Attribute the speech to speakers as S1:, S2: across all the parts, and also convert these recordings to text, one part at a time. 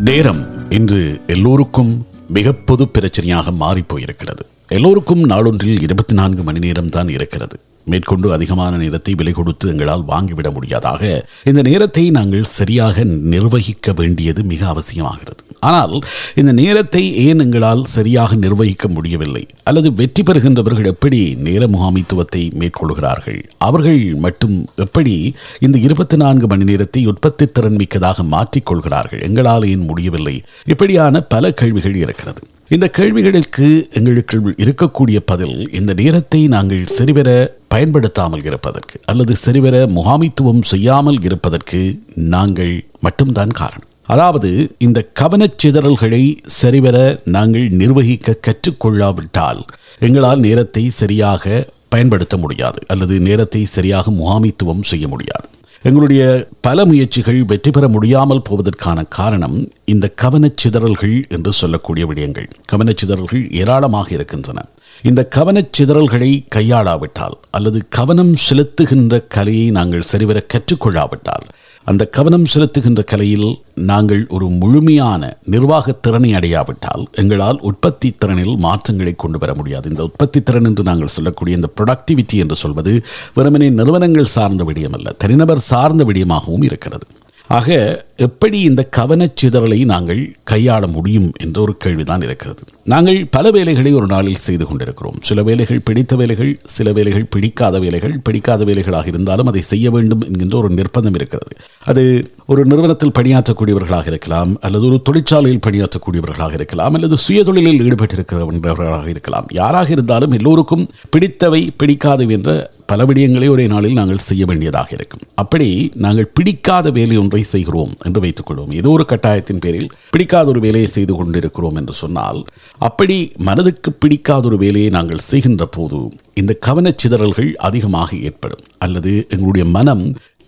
S1: நேரம் இன்று எல்லோருக்கும் மிக பொது பிரச்சனையாக மாறிப் போயிருக்கிறது. எல்லோருக்கும் நாளொன்றில் இருபத்தி நான்கு மணி நேரம் தான் இருக்கிறது. மேற்கொண்டு அதிகமான நேரத்தை விலை கொடுத்து எங்களால் வாங்கிவிட முடியாதாக இந்த நேரத்தை நாங்கள் சரியாக நிர்வகிக்க வேண்டியது மிக அவசியமாகிறது. ஆனால் இந்த நேரத்தை ஏன் எங்களால் சரியாக நிர்வகிக்க முடியவில்லை? அல்லது வெற்றி பெறுகின்றவர்கள் எப்படி நேர முகாமைத்துவத்தை மேற்கொள்கிறார்கள்? அவர்கள் மட்டும் எப்படி இந்த இருபத்தி நான்கு மணி நேரத்தை உற்பத்தி திறன் மிக்கதாக மாற்றிக்கொள்கிறார்கள்? எங்களால் ஏன் முடியவில்லை? இப்படியான பல கேள்விகள் இருக்கிறது. இந்த கேள்விகளுக்கு எங்களுக்கு இருக்கக்கூடிய பதில் இந்த நேரத்தை நாங்கள் சரிவர பயன்படுத்தாமல் இருப்பதற்கு அல்லது சரிவர முகாமித்துவம் செய்யாமல் இருப்பதற்கு நாங்கள் மட்டும்தான் காரணம். அதாவது இந்த கவனச் சிதறல்களை சரிவர நாங்கள் நிர்வகிக்க கற்றுக்கொள்ளாவிட்டால் எங்களால் நேரத்தை சரியாக பயன்படுத்த முடியாது அல்லது நேரத்தை சரியாக முகாமித்துவம் செய்ய முடியாது. எங்களுடைய பல முயற்சிகள் வெற்றி பெற முடியாமல் போவதற்கான காரணம் இந்த கவனச்சிதறல்கள் என்று சொல்லக்கூடிய விடயங்கள். கவனச்சிதறல்கள் ஏராளமாக இருக்கின்றன. இந்த கவனச்சிதறல்களை கையாளாவிட்டால் அல்லது கவனம் செலுத்துகின்ற கலையை நாங்கள் சரிவர கற்றுக்கொள்ளாவிட்டால் அந்த கவனம் செலுத்துகின்ற கலையில் நாங்கள் ஒரு முழுமையான நிர்வாக திறனை அடையாவிட்டால் எங்களால் உற்பத்தி திறனில் மாற்றங்களை கொண்டு வர முடியாது. இந்த உற்பத்தி திறன் என்று நாங்கள் சொல்லக்கூடிய இந்த ப்ரொடக்டிவிட்டி என்று சொல்வது வெறுமனே நிறுவனங்கள் சார்ந்த விடயம் அல்ல தனிநபர் சார்ந்த விடயமாகவும் இருக்கிறது. ஆக எப்படி இந்த கவனச்சிதறலை நாங்கள் கையாள முடியும் என்ற ஒரு கேள்விதான் இருக்கிறது. நாங்கள் பல வேலைகளை ஒரு நாளில் செய்து கொண்டிருக்கிறோம். சில வேலைகள் பிடித்த வேலைகள் சில வேலைகள் பிடிக்காத வேலைகள் பிடிக்காத வேலைகளாக இருந்தாலும் அதை செய்ய வேண்டும் என்கின்ற ஒரு நிர்பந்தம் இருக்கிறது. அது ஒரு நிறுவனத்தில் பணியாற்றக்கூடியவர்களாக இருக்கலாம் அல்லது ஒரு தொழிற்சாலையில் பணியாற்றக்கூடியவர்களாக இருக்கலாம் அல்லது சுயதொழிலில் ஈடுபட்டிருக்கிறவர்களாக இருக்கலாம். யாராக இருந்தாலும் எல்லோருக்கும் பிடித்தவை பிடிக்காதவை என்ற பல விடயங்களை ஒரே நாளில் நாங்கள் செய்ய வேண்டியதாக இருக்கும். அப்படி நாங்கள் பிடிக்காத வேலை ஒன்றை செய்கிறோம் என்று வைத்துக் கொள்வோம். ஏதோ ஒரு கட்டாயத்தின் பேரில் பிடிக்காத ஒரு வேலையை செய்து கொண்டிருக்கிறோம் என்று சொன்னால் அப்படி மனதுக்கு பிடிக்காத ஒரு வேலையை நாங்கள் செய்கின்ற போது இந்த கவனச்சிதறல்கள் அதிகமாக ஏற்படும். அல்லது எங்களுடைய மனம்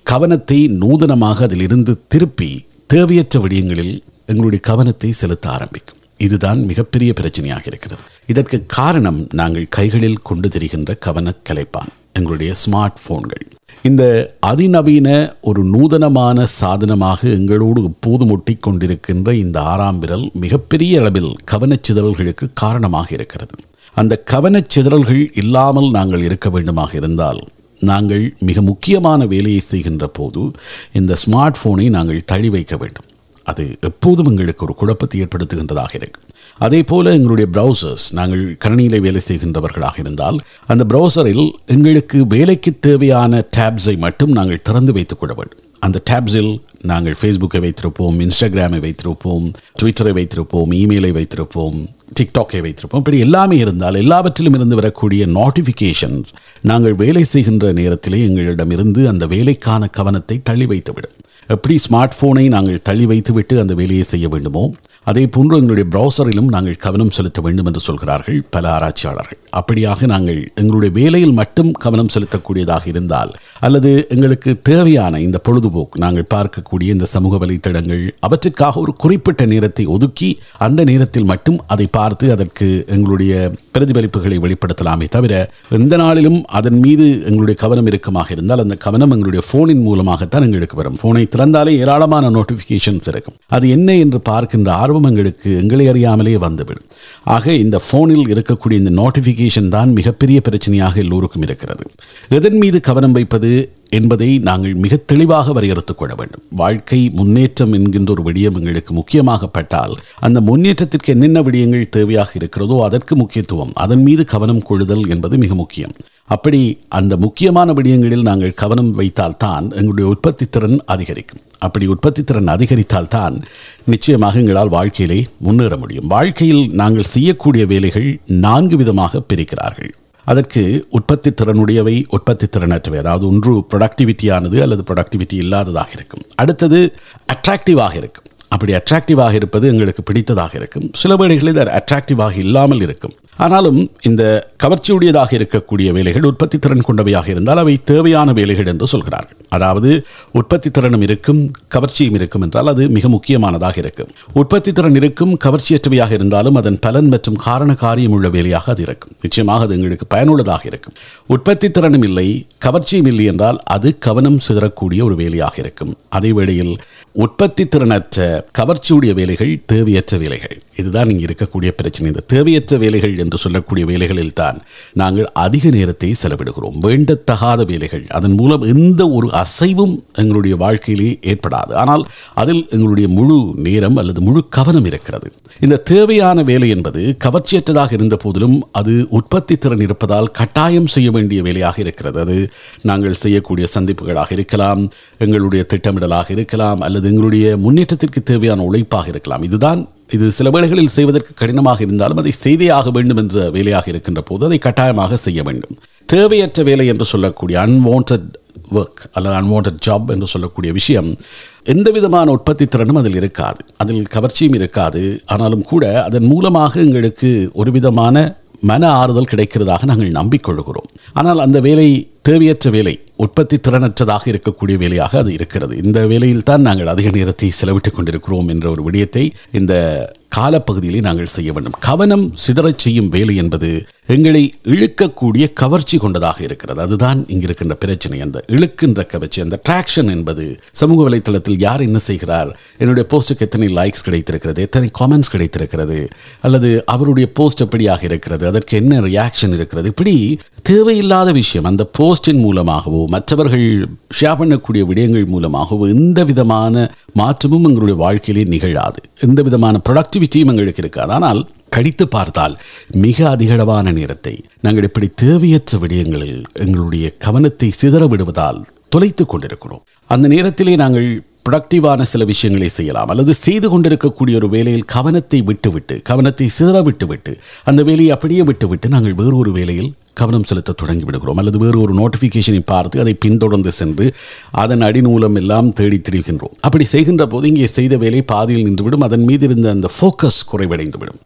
S1: கவனத்தை நூதனமாக அதிலிருந்து திருப்பி தேவையற்ற விடயங்களில் எங்களுடைய கவனத்தை செலுத்த ஆரம்பிக்கும். இதுதான் மிகப்பெரிய பிரச்சனையாக இருக்கிறது. இதற்கு காரணம் நாங்கள் கைகளில் கொண்டு தெரிகின்ற கவன கலைப்பான். எங்களுடைய ஸ்மார்ட் ஃபோன்கள் இந்த அதிநவீன ஒரு நூதனமான சாதனமாக எங்களோடு இப்போது முட்டி கொண்டிருக்கின்ற இந்த ஆறாம் விரல் மிகப்பெரிய அளவில் கவனச்சிதறல்களுக்கு காரணமாக இருக்கிறது. அந்த கவனச்சிதறல்கள் இல்லாமல் நாங்கள் இருக்க வேண்டுமாக இருந்தால் நாங்கள் மிக முக்கியமான வேலையை செய்கின்ற போது இந்த ஸ்மார்ட் ஃபோனை நாங்கள் தள்ளி வைக்க வேண்டும். அது எப்போதும் எங்களுக்கு ஒரு குழப்பத்தை ஏற்படுத்துகின்றதாக இருக்கும் அதே போல எங்களுடைய ப்ரௌசர்ஸ் நாங்கள் கணினியில் வேலை செய்கின்றவர்களாக இருந்தால் அந்த ப்ரௌசரில் எங்களுக்கு வேலைக்கு தேவையான டேப்ஸை மட்டும் நாங்கள் திறந்து வைத்துக் கொள்ள வேண்டும். அந்த டேப்ஸில் நாங்கள் ஃபேஸ்புக்கை வைத்திருப்போம் இன்ஸ்டாகிராமை வைத்திருப்போம் ட்விட்டரை வைத்திருப்போம் இமெயிலை வைத்திருப்போம் டிக்டாக்கை வைத்திருப்போம். இப்படி எல்லாமே இருந்தால் எல்லாவற்றிலும் இருந்து வரக்கூடிய நோட்டிஃபிகேஷன்ஸ் நாங்கள் வேலை செய்கின்ற நேரத்திலே எங்களிடமிருந்து அந்த வேலைக்கான கவனத்தை தள்ளி வைத்துவிடும். எப்படி ஸ்மார்ட் ஃபோனை நாங்கள் தள்ளி வைத்துவிட்டு அந்த வேலையை செய்ய வேண்டுமோ அதே போன்று எங்களுடைய ப்ரௌசரிலும் நாங்கள் கவனம் செலுத்த வேண்டும் என்று சொல்கிறார்கள் பல ஆராய்ச்சியாளர்கள். அப்படியாக நாங்கள் எங்களுடைய வேலையில் மட்டும் கவனம் செலுத்தக்கூடியதாக இருந்தால் அல்லது எங்களுக்கு தேவையான இந்த பொழுதுபோக்கு நாங்கள் பார்க்கக்கூடிய இந்த சமூக வலைத்தடங்கள் அவற்றிற்காக ஒரு குறிப்பிட்ட நேரத்தை ஒதுக்கி அந்த நேரத்தில் மட்டும் அதை பார்த்து அதற்கு எங்களுடைய பிரதிபலிப்புகளை வெளிப்படுத்தலாமே தவிர எந்த நாளிலும் அதன் மீது எங்களுடைய கவனம் இறுக்கமாக இருந்தால் அந்த கவனம் எங்களுடைய ஃபோனின் மூலமாகத்தான் எங்களுக்கு வரும். ஃபோனை திறந்தாலே ஏராளமான நோட்டிஃபிகேஷன்ஸ் இருக்கும் அது என்ன என்று பார்க்கின்ற ஆர்வம் எங்களுக்கு எங்களை அறியாமலே வந்துவிடும். ஆக இந்த ஃபோனில் இருக்கக்கூடிய இந்த நோட்டிஃபிகேஷன் தான் மிகப்பெரிய பிரச்சனையாக எல்லோருக்கும் இருக்கிறது. எதன் மீது கவனம் வைப்பது? என்பதை நாங்கள் மிக தெளிவாக வரையறுத்துக் கொள்ள வேண்டும். வாழ்க்கை முன்னேற்றம் என்கின்ற ஒரு விடயம் எங்களுக்கு முக்கியமாகப்பட்டால் அந்த முன்னேற்றத்திற்கு என்னென்ன விடயங்கள் தேவையாக இருக்கிறதோ அதற்கு முக்கியத்துவம் அதன் மீது கவனம் கொள்ளுதல் என்பது மிக முக்கியம். அப்படி அந்த முக்கியமான விடயங்களில் நாங்கள் கவனம் வைத்தால்தான் எங்களுடைய உற்பத்தி திறன் அதிகரிக்கும். அப்படி உற்பத்தி திறன் அதிகரித்தால் தான் நிச்சயமாக எங்களால் வாழ்க்கையிலே முன்னேற முடியும். வாழ்க்கையில் நாங்கள் செய்யக்கூடிய வேலைகள் நான்கு விதமாக பிரிக்கிறார்கள். அதற்கு உற்பத்தி திறனுடையவை உற்பத்தி திறனற்றவை. அதாவது ஒன்று ப்ரொடக்டிவிட்டியானது அல்லது ப்ரொடக்டிவிட்டி இல்லாததாக இருக்கும். அடுத்தது அட்ராக்டிவாக இருக்கும். அப்படி அட்ராக்டிவாக இருப்பது எங்களுக்கு பிடித்ததாக இருக்கும். சில வேளைகளில் அது அட்ராக்டிவாக இல்லாமல் இருக்கும். ஆனாலும் இந்த கவர்ச்சியுடையதாக இருக்கக்கூடிய வேலைகள் உற்பத்தி திறன் கொண்டவையாக இருந்தால் அவை தேவையான வேலைகள் என்று சொல்கிறார்கள். அதாவது உற்பத்தி திறனும் இருக்கும் கவர்ச்சியும் இருக்கும் என்றால் அது மிக முக்கியமானதாக இருக்கும். உற்பத்தி திறன் இருக்கும் கவர்ச்சியற்றவையாக இருந்தாலும் அதன் பலன் மற்றும் காரண காரியம் உள்ள வேலையாக அது இருக்கும். நிச்சயமாக அது எங்களுக்கு பயனுள்ளதாக இருக்கும். உற்பத்தி திறனும் இல்லை கவர்ச்சியும் இல்லை என்றால் அது கவனம் சிதறக்கூடிய ஒரு வேலையாக இருக்கும். அதே வேளையில் உற்பத்தி திறனற்ற கவர்ச்சியுடைய வேலைகள் தேவையற்ற வேலைகள். இதுதான் இங்கே இருக்கக்கூடிய பிரச்சனை. இந்த தேவையற்ற வேலைகள் என்று சொல்லக்கூடிய வேலைகளில் தான் நாங்கள் அதிக நேரத்தை செலவிடுகிறோம். வேண்டத்தகாத வேலைகள். அதன் மூலம் எந்த ஒரு அசைவும் எங்களுடைய வாழ்க்கையிலே ஏற்படாது. ஆனால் அதில் எங்களுடைய முழு நேரம் அல்லது முழு கவனம் இருக்கிறது. இந்த தேவையான வேலை என்பது கவர்ச்சியற்றதாக இருந்த போதிலும் அது உற்பத்தி திறன் இருப்பதால் கட்டாயம் செய்ய வேண்டிய வேலையாக இருக்கிறது. அது நாங்கள் செய்யக்கூடிய சந்திப்புகளாக இருக்கலாம் எங்களுடைய திட்டமிடலாக இருக்கலாம் அல்லது எங்களுடைய முன்னேற்றத்திற்கு தேவையான உழைப்பாக இருக்கலாம். இதுதான் இது சில வேளைகளில் செய்வதற்கு கடினமாக இருந்தாலும் அதை செய்தே ஆக வேண்டும் என்ற வேலையாக இருக்கின்ற போது அதை கட்டாயமாக செய்ய வேண்டும். தேவையற்ற வேலை என்று சொல்லக்கூடிய அன்வான்ட் ஒர்க் அல்லது அன்வான்ட் ஜாப் என்று சொல்லக்கூடிய விஷயம் எந்த விதமான உற்பத்தி திறனும் அதில் இருக்காது. அதில் கவர்ச்சியும் இருக்காது. ஆனாலும் கூட அதன் மூலமாக எங்களுக்கு ஒரு விதமான மன ஆறுதல் கிடைக்கிறதாக நாங்கள் நம்பிக்கொள்கிறோம். ஆனால் அந்த வேலை தேவையற்ற வேலை உற்பத்தி திறனற்றதாக இருக்கக்கூடிய வேலையாக அது இருக்கிறது. இந்த வேலையில் தான் நாங்கள் அதிக நேரத்தை செலவிட்டுக் கொண்டிருக்கிறோம் என்ற ஒரு விடயத்தை இந்த காலப்பகுதியிலே நாங்கள் செய்ய வேண்டும். கவனம் சிதறச் செய்யும் வேலை என்பது எங்களை இழுக்கக்கூடிய கவர்ச்சி கொண்டதாக இருக்கிறது. அதுதான் இங்கு இருக்கின்ற பிரச்சனை. அந்த இழுக்கின்ற கவர்ச்சி அந்த ட்ராக்ஷன் என்பது சமூக வலைத்தளத்தில் யார் என்ன செய்கிறார்? என்னுடைய போஸ்ட்டுக்கு எத்தனை லைக்ஸ் கிடைத்திருக்கிறது? எத்தனை காமெண்ட்ஸ் கிடைத்திருக்கிறது? அல்லது அவருடைய போஸ்ட் எப்படியாக இருக்கிறது? அதற்கு என்ன ரியாக்ஷன் இருக்கிறது? இப்படி தேவையில்லாத விஷயம். அந்த போஸ்டின் மூலமாகவோ மற்றவர்கள் ஷேர் பண்ணக்கூடிய விடயங்கள் மூலமாகவோ எந்த விதமான மாற்றமும் எங்களுடைய வாழ்க்கையிலே நிகழாது. எந்த விதமான ப்ரொடக்டிவிட்டியும் எங்களுக்கு இருக்காது. ஆனால் கடித்து பார்த்தால் மிக அதிகளவான நேரத்தை நாங்கள் இப்படி தேவையற்ற விடயங்களில் எங்களுடைய கவனத்தை சிதற விடுவதால் தொலைத்து கொண்டிருக்கிறோம். அந்த நேரத்திலே நாங்கள் ப்ரொடக்டிவான சில விஷயங்களை செய்யலாம். அல்லது செய்து கொண்டிருக்கக்கூடிய ஒரு வேலையில் கவனத்தை விட்டுவிட்டு கவனத்தை சிதற விட்டுவிட்டு அந்த வேலையை அப்படியே விட்டுவிட்டு நாங்கள் வேறு ஒரு வேலையில் கவனம் செலுத்த தொடங்கி விடுகிறோம் அல்லது வேறு ஒரு நோட்டிஃபிகேஷனை பார்த்து அதை பின்தொடர்ந்து சென்று அதன் அடிநூலம் எல்லாம் தேடி திரிகின்றோம். அப்படி செய்கின்ற போது இங்கே செய்த வேலை பாதியில் நின்றுவிடும். அதன் மீது இருந்த அந்த ஃபோக்கஸ் குறைவடைந்துவிடும்.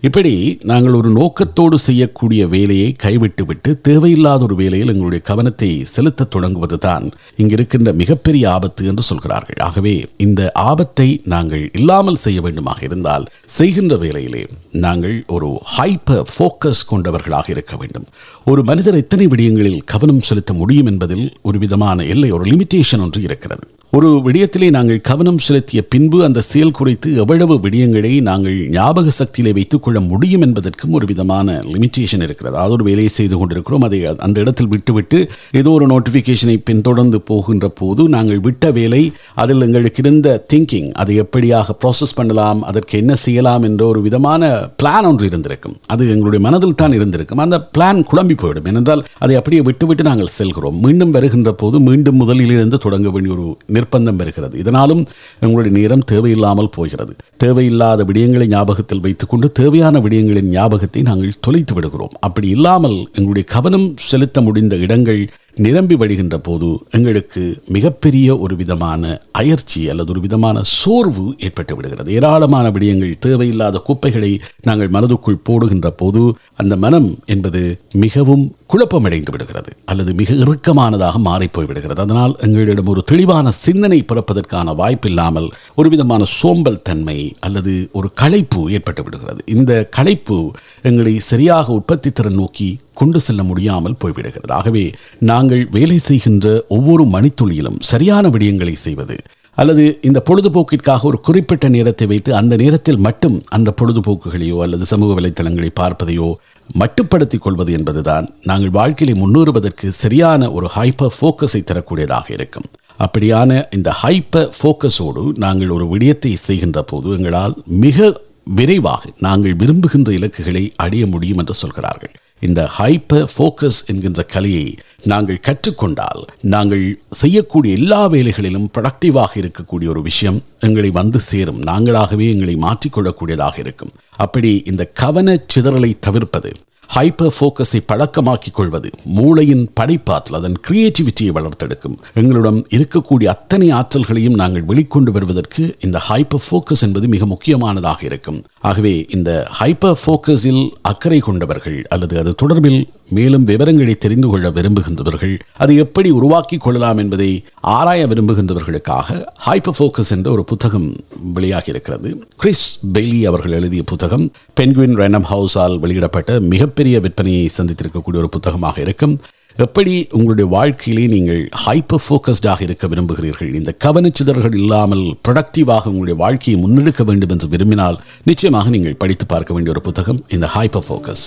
S1: இப்படி நாங்கள் ஒரு நோக்கத்தோடு செய்யக்கூடிய வேலையை கைவிட்டுவிட்டு தேவையில்லாத ஒரு வேலையில் எங்களுடைய கவனத்தை செலுத்த தொடங்குவது தான் இங்கு மிகப்பெரிய ஆபத்து என்று சொல்கிறார்கள். ஆகவே இந்த ஆபத்தை நாங்கள் இல்லாமல் செய்ய வேண்டுமாக இருந்தால் செய்கின்ற வேலையிலே நாங்கள் ஒரு ஹைப்பர் ஃபோக்கஸ் கொண்டவர்களாக இருக்க வேண்டும். ஒரு மனிதர் எத்தனை விடயங்களில் கவனம் செலுத்த முடியும் என்பதில் ஒரு விதமான எல்லை ஒரு லிமிட்டேஷன் ஒன்று இருக்கிறது. ஒரு விடயத்திலே நாங்கள் கவனம் செலுத்திய பின்பு அந்த செயல் குறித்து எவ்வளவு விடயங்களை நாங்கள் ஞாபக சக்தியிலே வைத்துக் கொள்ள முடியும் என்பதற்கும் ஒரு விதமான லிமிட்டேஷன் இருக்கிறது. அது ஒரு வேலையை செய்து கொண்டிருக்கிறோம் அதை அந்த இடத்தில் விட்டுவிட்டு ஏதோ ஒரு நோட்டிஃபிகேஷனை பின்தொடர்ந்து போகின்ற போது நாங்கள் விட்ட வேலை அதில் எங்களுக்கு இருந்த திங்கிங் அதை எப்படியாக ப்ராசஸ் பண்ணலாம் அதற்கு என்ன செய்ய செய்யலாம் என்ற ஒரு விதமான பிளான் ஒன்று இருந்திருக்கும். அது எங்களுடைய மனதில் தான் இருந்திருக்கும். அந்த பிளான் குழம்பி போயிடும். ஏனென்றால் அதை அப்படியே விட்டுவிட்டு நாங்கள் செல்கிறோம். மீண்டும் வருகின்ற போது மீண்டும் முதலிலிருந்து தொடங்க வேண்டிய ஒரு நிர்பந்தம் வருகிறது. இதனாலும் எங்களுடைய நேரம் தேவையில்லாமல் போகிறது. தேவையில்லாத விடயங்களை ஞாபகத்தில் வைத்துக்கொண்டு தேவையான விடயங்களின் ஞாபகத்தை நாங்கள் தொலைத்து விடுகிறோம். அப்படி இல்லாமல் எங்களுடைய கவனம் செலுத்த முடிந்த இடங்கள் நிரம்பி வழிகின்ற போது எங்களுக்கு மிகப்பெரிய ஒரு விதமான அயற்சி அல்லது ஒரு விதமான சோர்வு ஏற்பட்டு விடுகிறது. ஏராளமான விடயங்கள் தேவையில்லாத குப்பைகளை நாங்கள் மனதுக்குள் போடுகின்ற போது அந்த மனம் என்பது மிகவும் குழப்பமடைந்து விடுகிறது அல்லது மிக இறுக்கமானதாக மாறிப்போய் விடுகிறது. அதனால் எங்களிடம் ஒரு தெளிவான சிந்தனை பிறப்பதற்கான வாய்ப்பில்லாமல் ஒரு விதமான சோம்பல் தன்மை அல்லது ஒரு களைப்பு ஏற்பட்டு விடுகிறது. இந்த களைப்பு எங்களை சரியாக உற்பத்தி திறன் நோக்கி கொண்டு செல்ல முடியாமல் போய்விடுகிறது. ஆகவே நாங்கள் வேலை செய்கின்ற ஒவ்வொரு மணித்துளியிலும் சரியான விடயங்களை செய்வது அல்லது இந்த பொழுதுபோக்கிற்காக ஒரு குறிப்பிட்ட நேரத்தை வைத்து அந்த நேரத்தில் மட்டும் அந்த பொழுதுபோக்குகளையோ அல்லது சமூக வலைத்தளங்களை பார்ப்பதையோ மட்டுப்படுத்திக் கொள்வது என்பதுதான் நாங்கள் வாழ்க்கையை முன்னேறுவதற்கு சரியான ஒரு ஹைப்பர் ஃபோக்கஸை தரக்கூடியதாக இருக்கும். அப்படியான இந்த ஹைப்பர் ஃபோக்கஸோடு நாங்கள் ஒரு விடயத்தை செய்கின்ற போது எங்களால் மிக விரைவாக நாங்கள் விரும்புகின்ற இலக்குகளை அடைய முடியும் என்று சொல்கிறார்கள். இந்த ஹைப்பர் ஃபோக்கஸ் என்கின்ற கலையை நாங்கள் கற்றுக்கொண்டால் நாங்கள் செய்யக்கூடிய எல்லா வேலைகளிலும் ப்ரொடக்டிவாக இருக்கக்கூடிய ஒரு விஷயம் எங்களை வந்து சேரும். நாங்களாகவே எங்களை மாற்றிக்கொள்ளக்கூடியதாக இருக்கும். அப்படி இந்த கவன சிதறலை தவிர்ப்பது ஹைப்பர் ஃபோக்கஸை பழக்கமாக்கிக் கொள்வது மூளையின் படைப்பாற்றல் அதன் கிரியேட்டிவிட்டியை வளர்த்தெடுக்கும். எங்களிடம் இருக்கக்கூடிய அத்தனை ஆற்றல்களையும் நாங்கள் வெளிக்கொண்டு வருவதற்கு இந்த ஹைப்பர் ஃபோக்கஸ் என்பது மிக முக்கியமானதாக இருக்கும். ஆகவே இந்த ஹைப்பர் ஃபோக்கஸில் அக்கறை கொண்டவர்கள் அல்லது அது தொடர்பில் மேலும் விவரங்களை தெரிந்து கொள்ள விரும்புகின்றவர்கள் அதை எப்படி உருவாக்கிக் கொள்ளலாம் என்பதை ஆராய விரும்புகின்றவர்களுக்காக ஹைப்பர் ஃபோக்கஸ் என்ற ஒரு புத்தகம் வெளியாகி இருக்கிறது கிறிஸ் பெய்லி அவர்கள் எழுதிய புத்தகம் பென்குவின் ரேண்டம் ஹவுஸால் வெளியிடப்பட்ட மிக மிகப்பெரிய விற்பனையை சந்தித்திருக்கக்கூடிய ஒரு புத்தகமாக இருக்கும். எப்படி உங்களுடைய வாழ்க்கையிலே நீங்கள் ஹைப்பர் ஃபோக்கஸ்டாக இருக்க விரும்புகிறீர்கள்? இந்த கவனச்சிதறல்கள் இல்லாமல் ப்ரொடக்டிவாக உங்களுடைய வாழ்க்கையை முன்னெடுக்க வேண்டும் என்று விரும்பினால் நிச்சயமாக நீங்கள் படித்து பார்க்க வேண்டிய ஒரு புத்தகம் இந்த ஹைப்பர் ஃபோக்கஸ்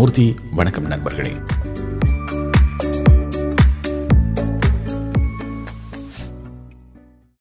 S1: மூர்த்தி. வணக்கம் நண்பர்களே.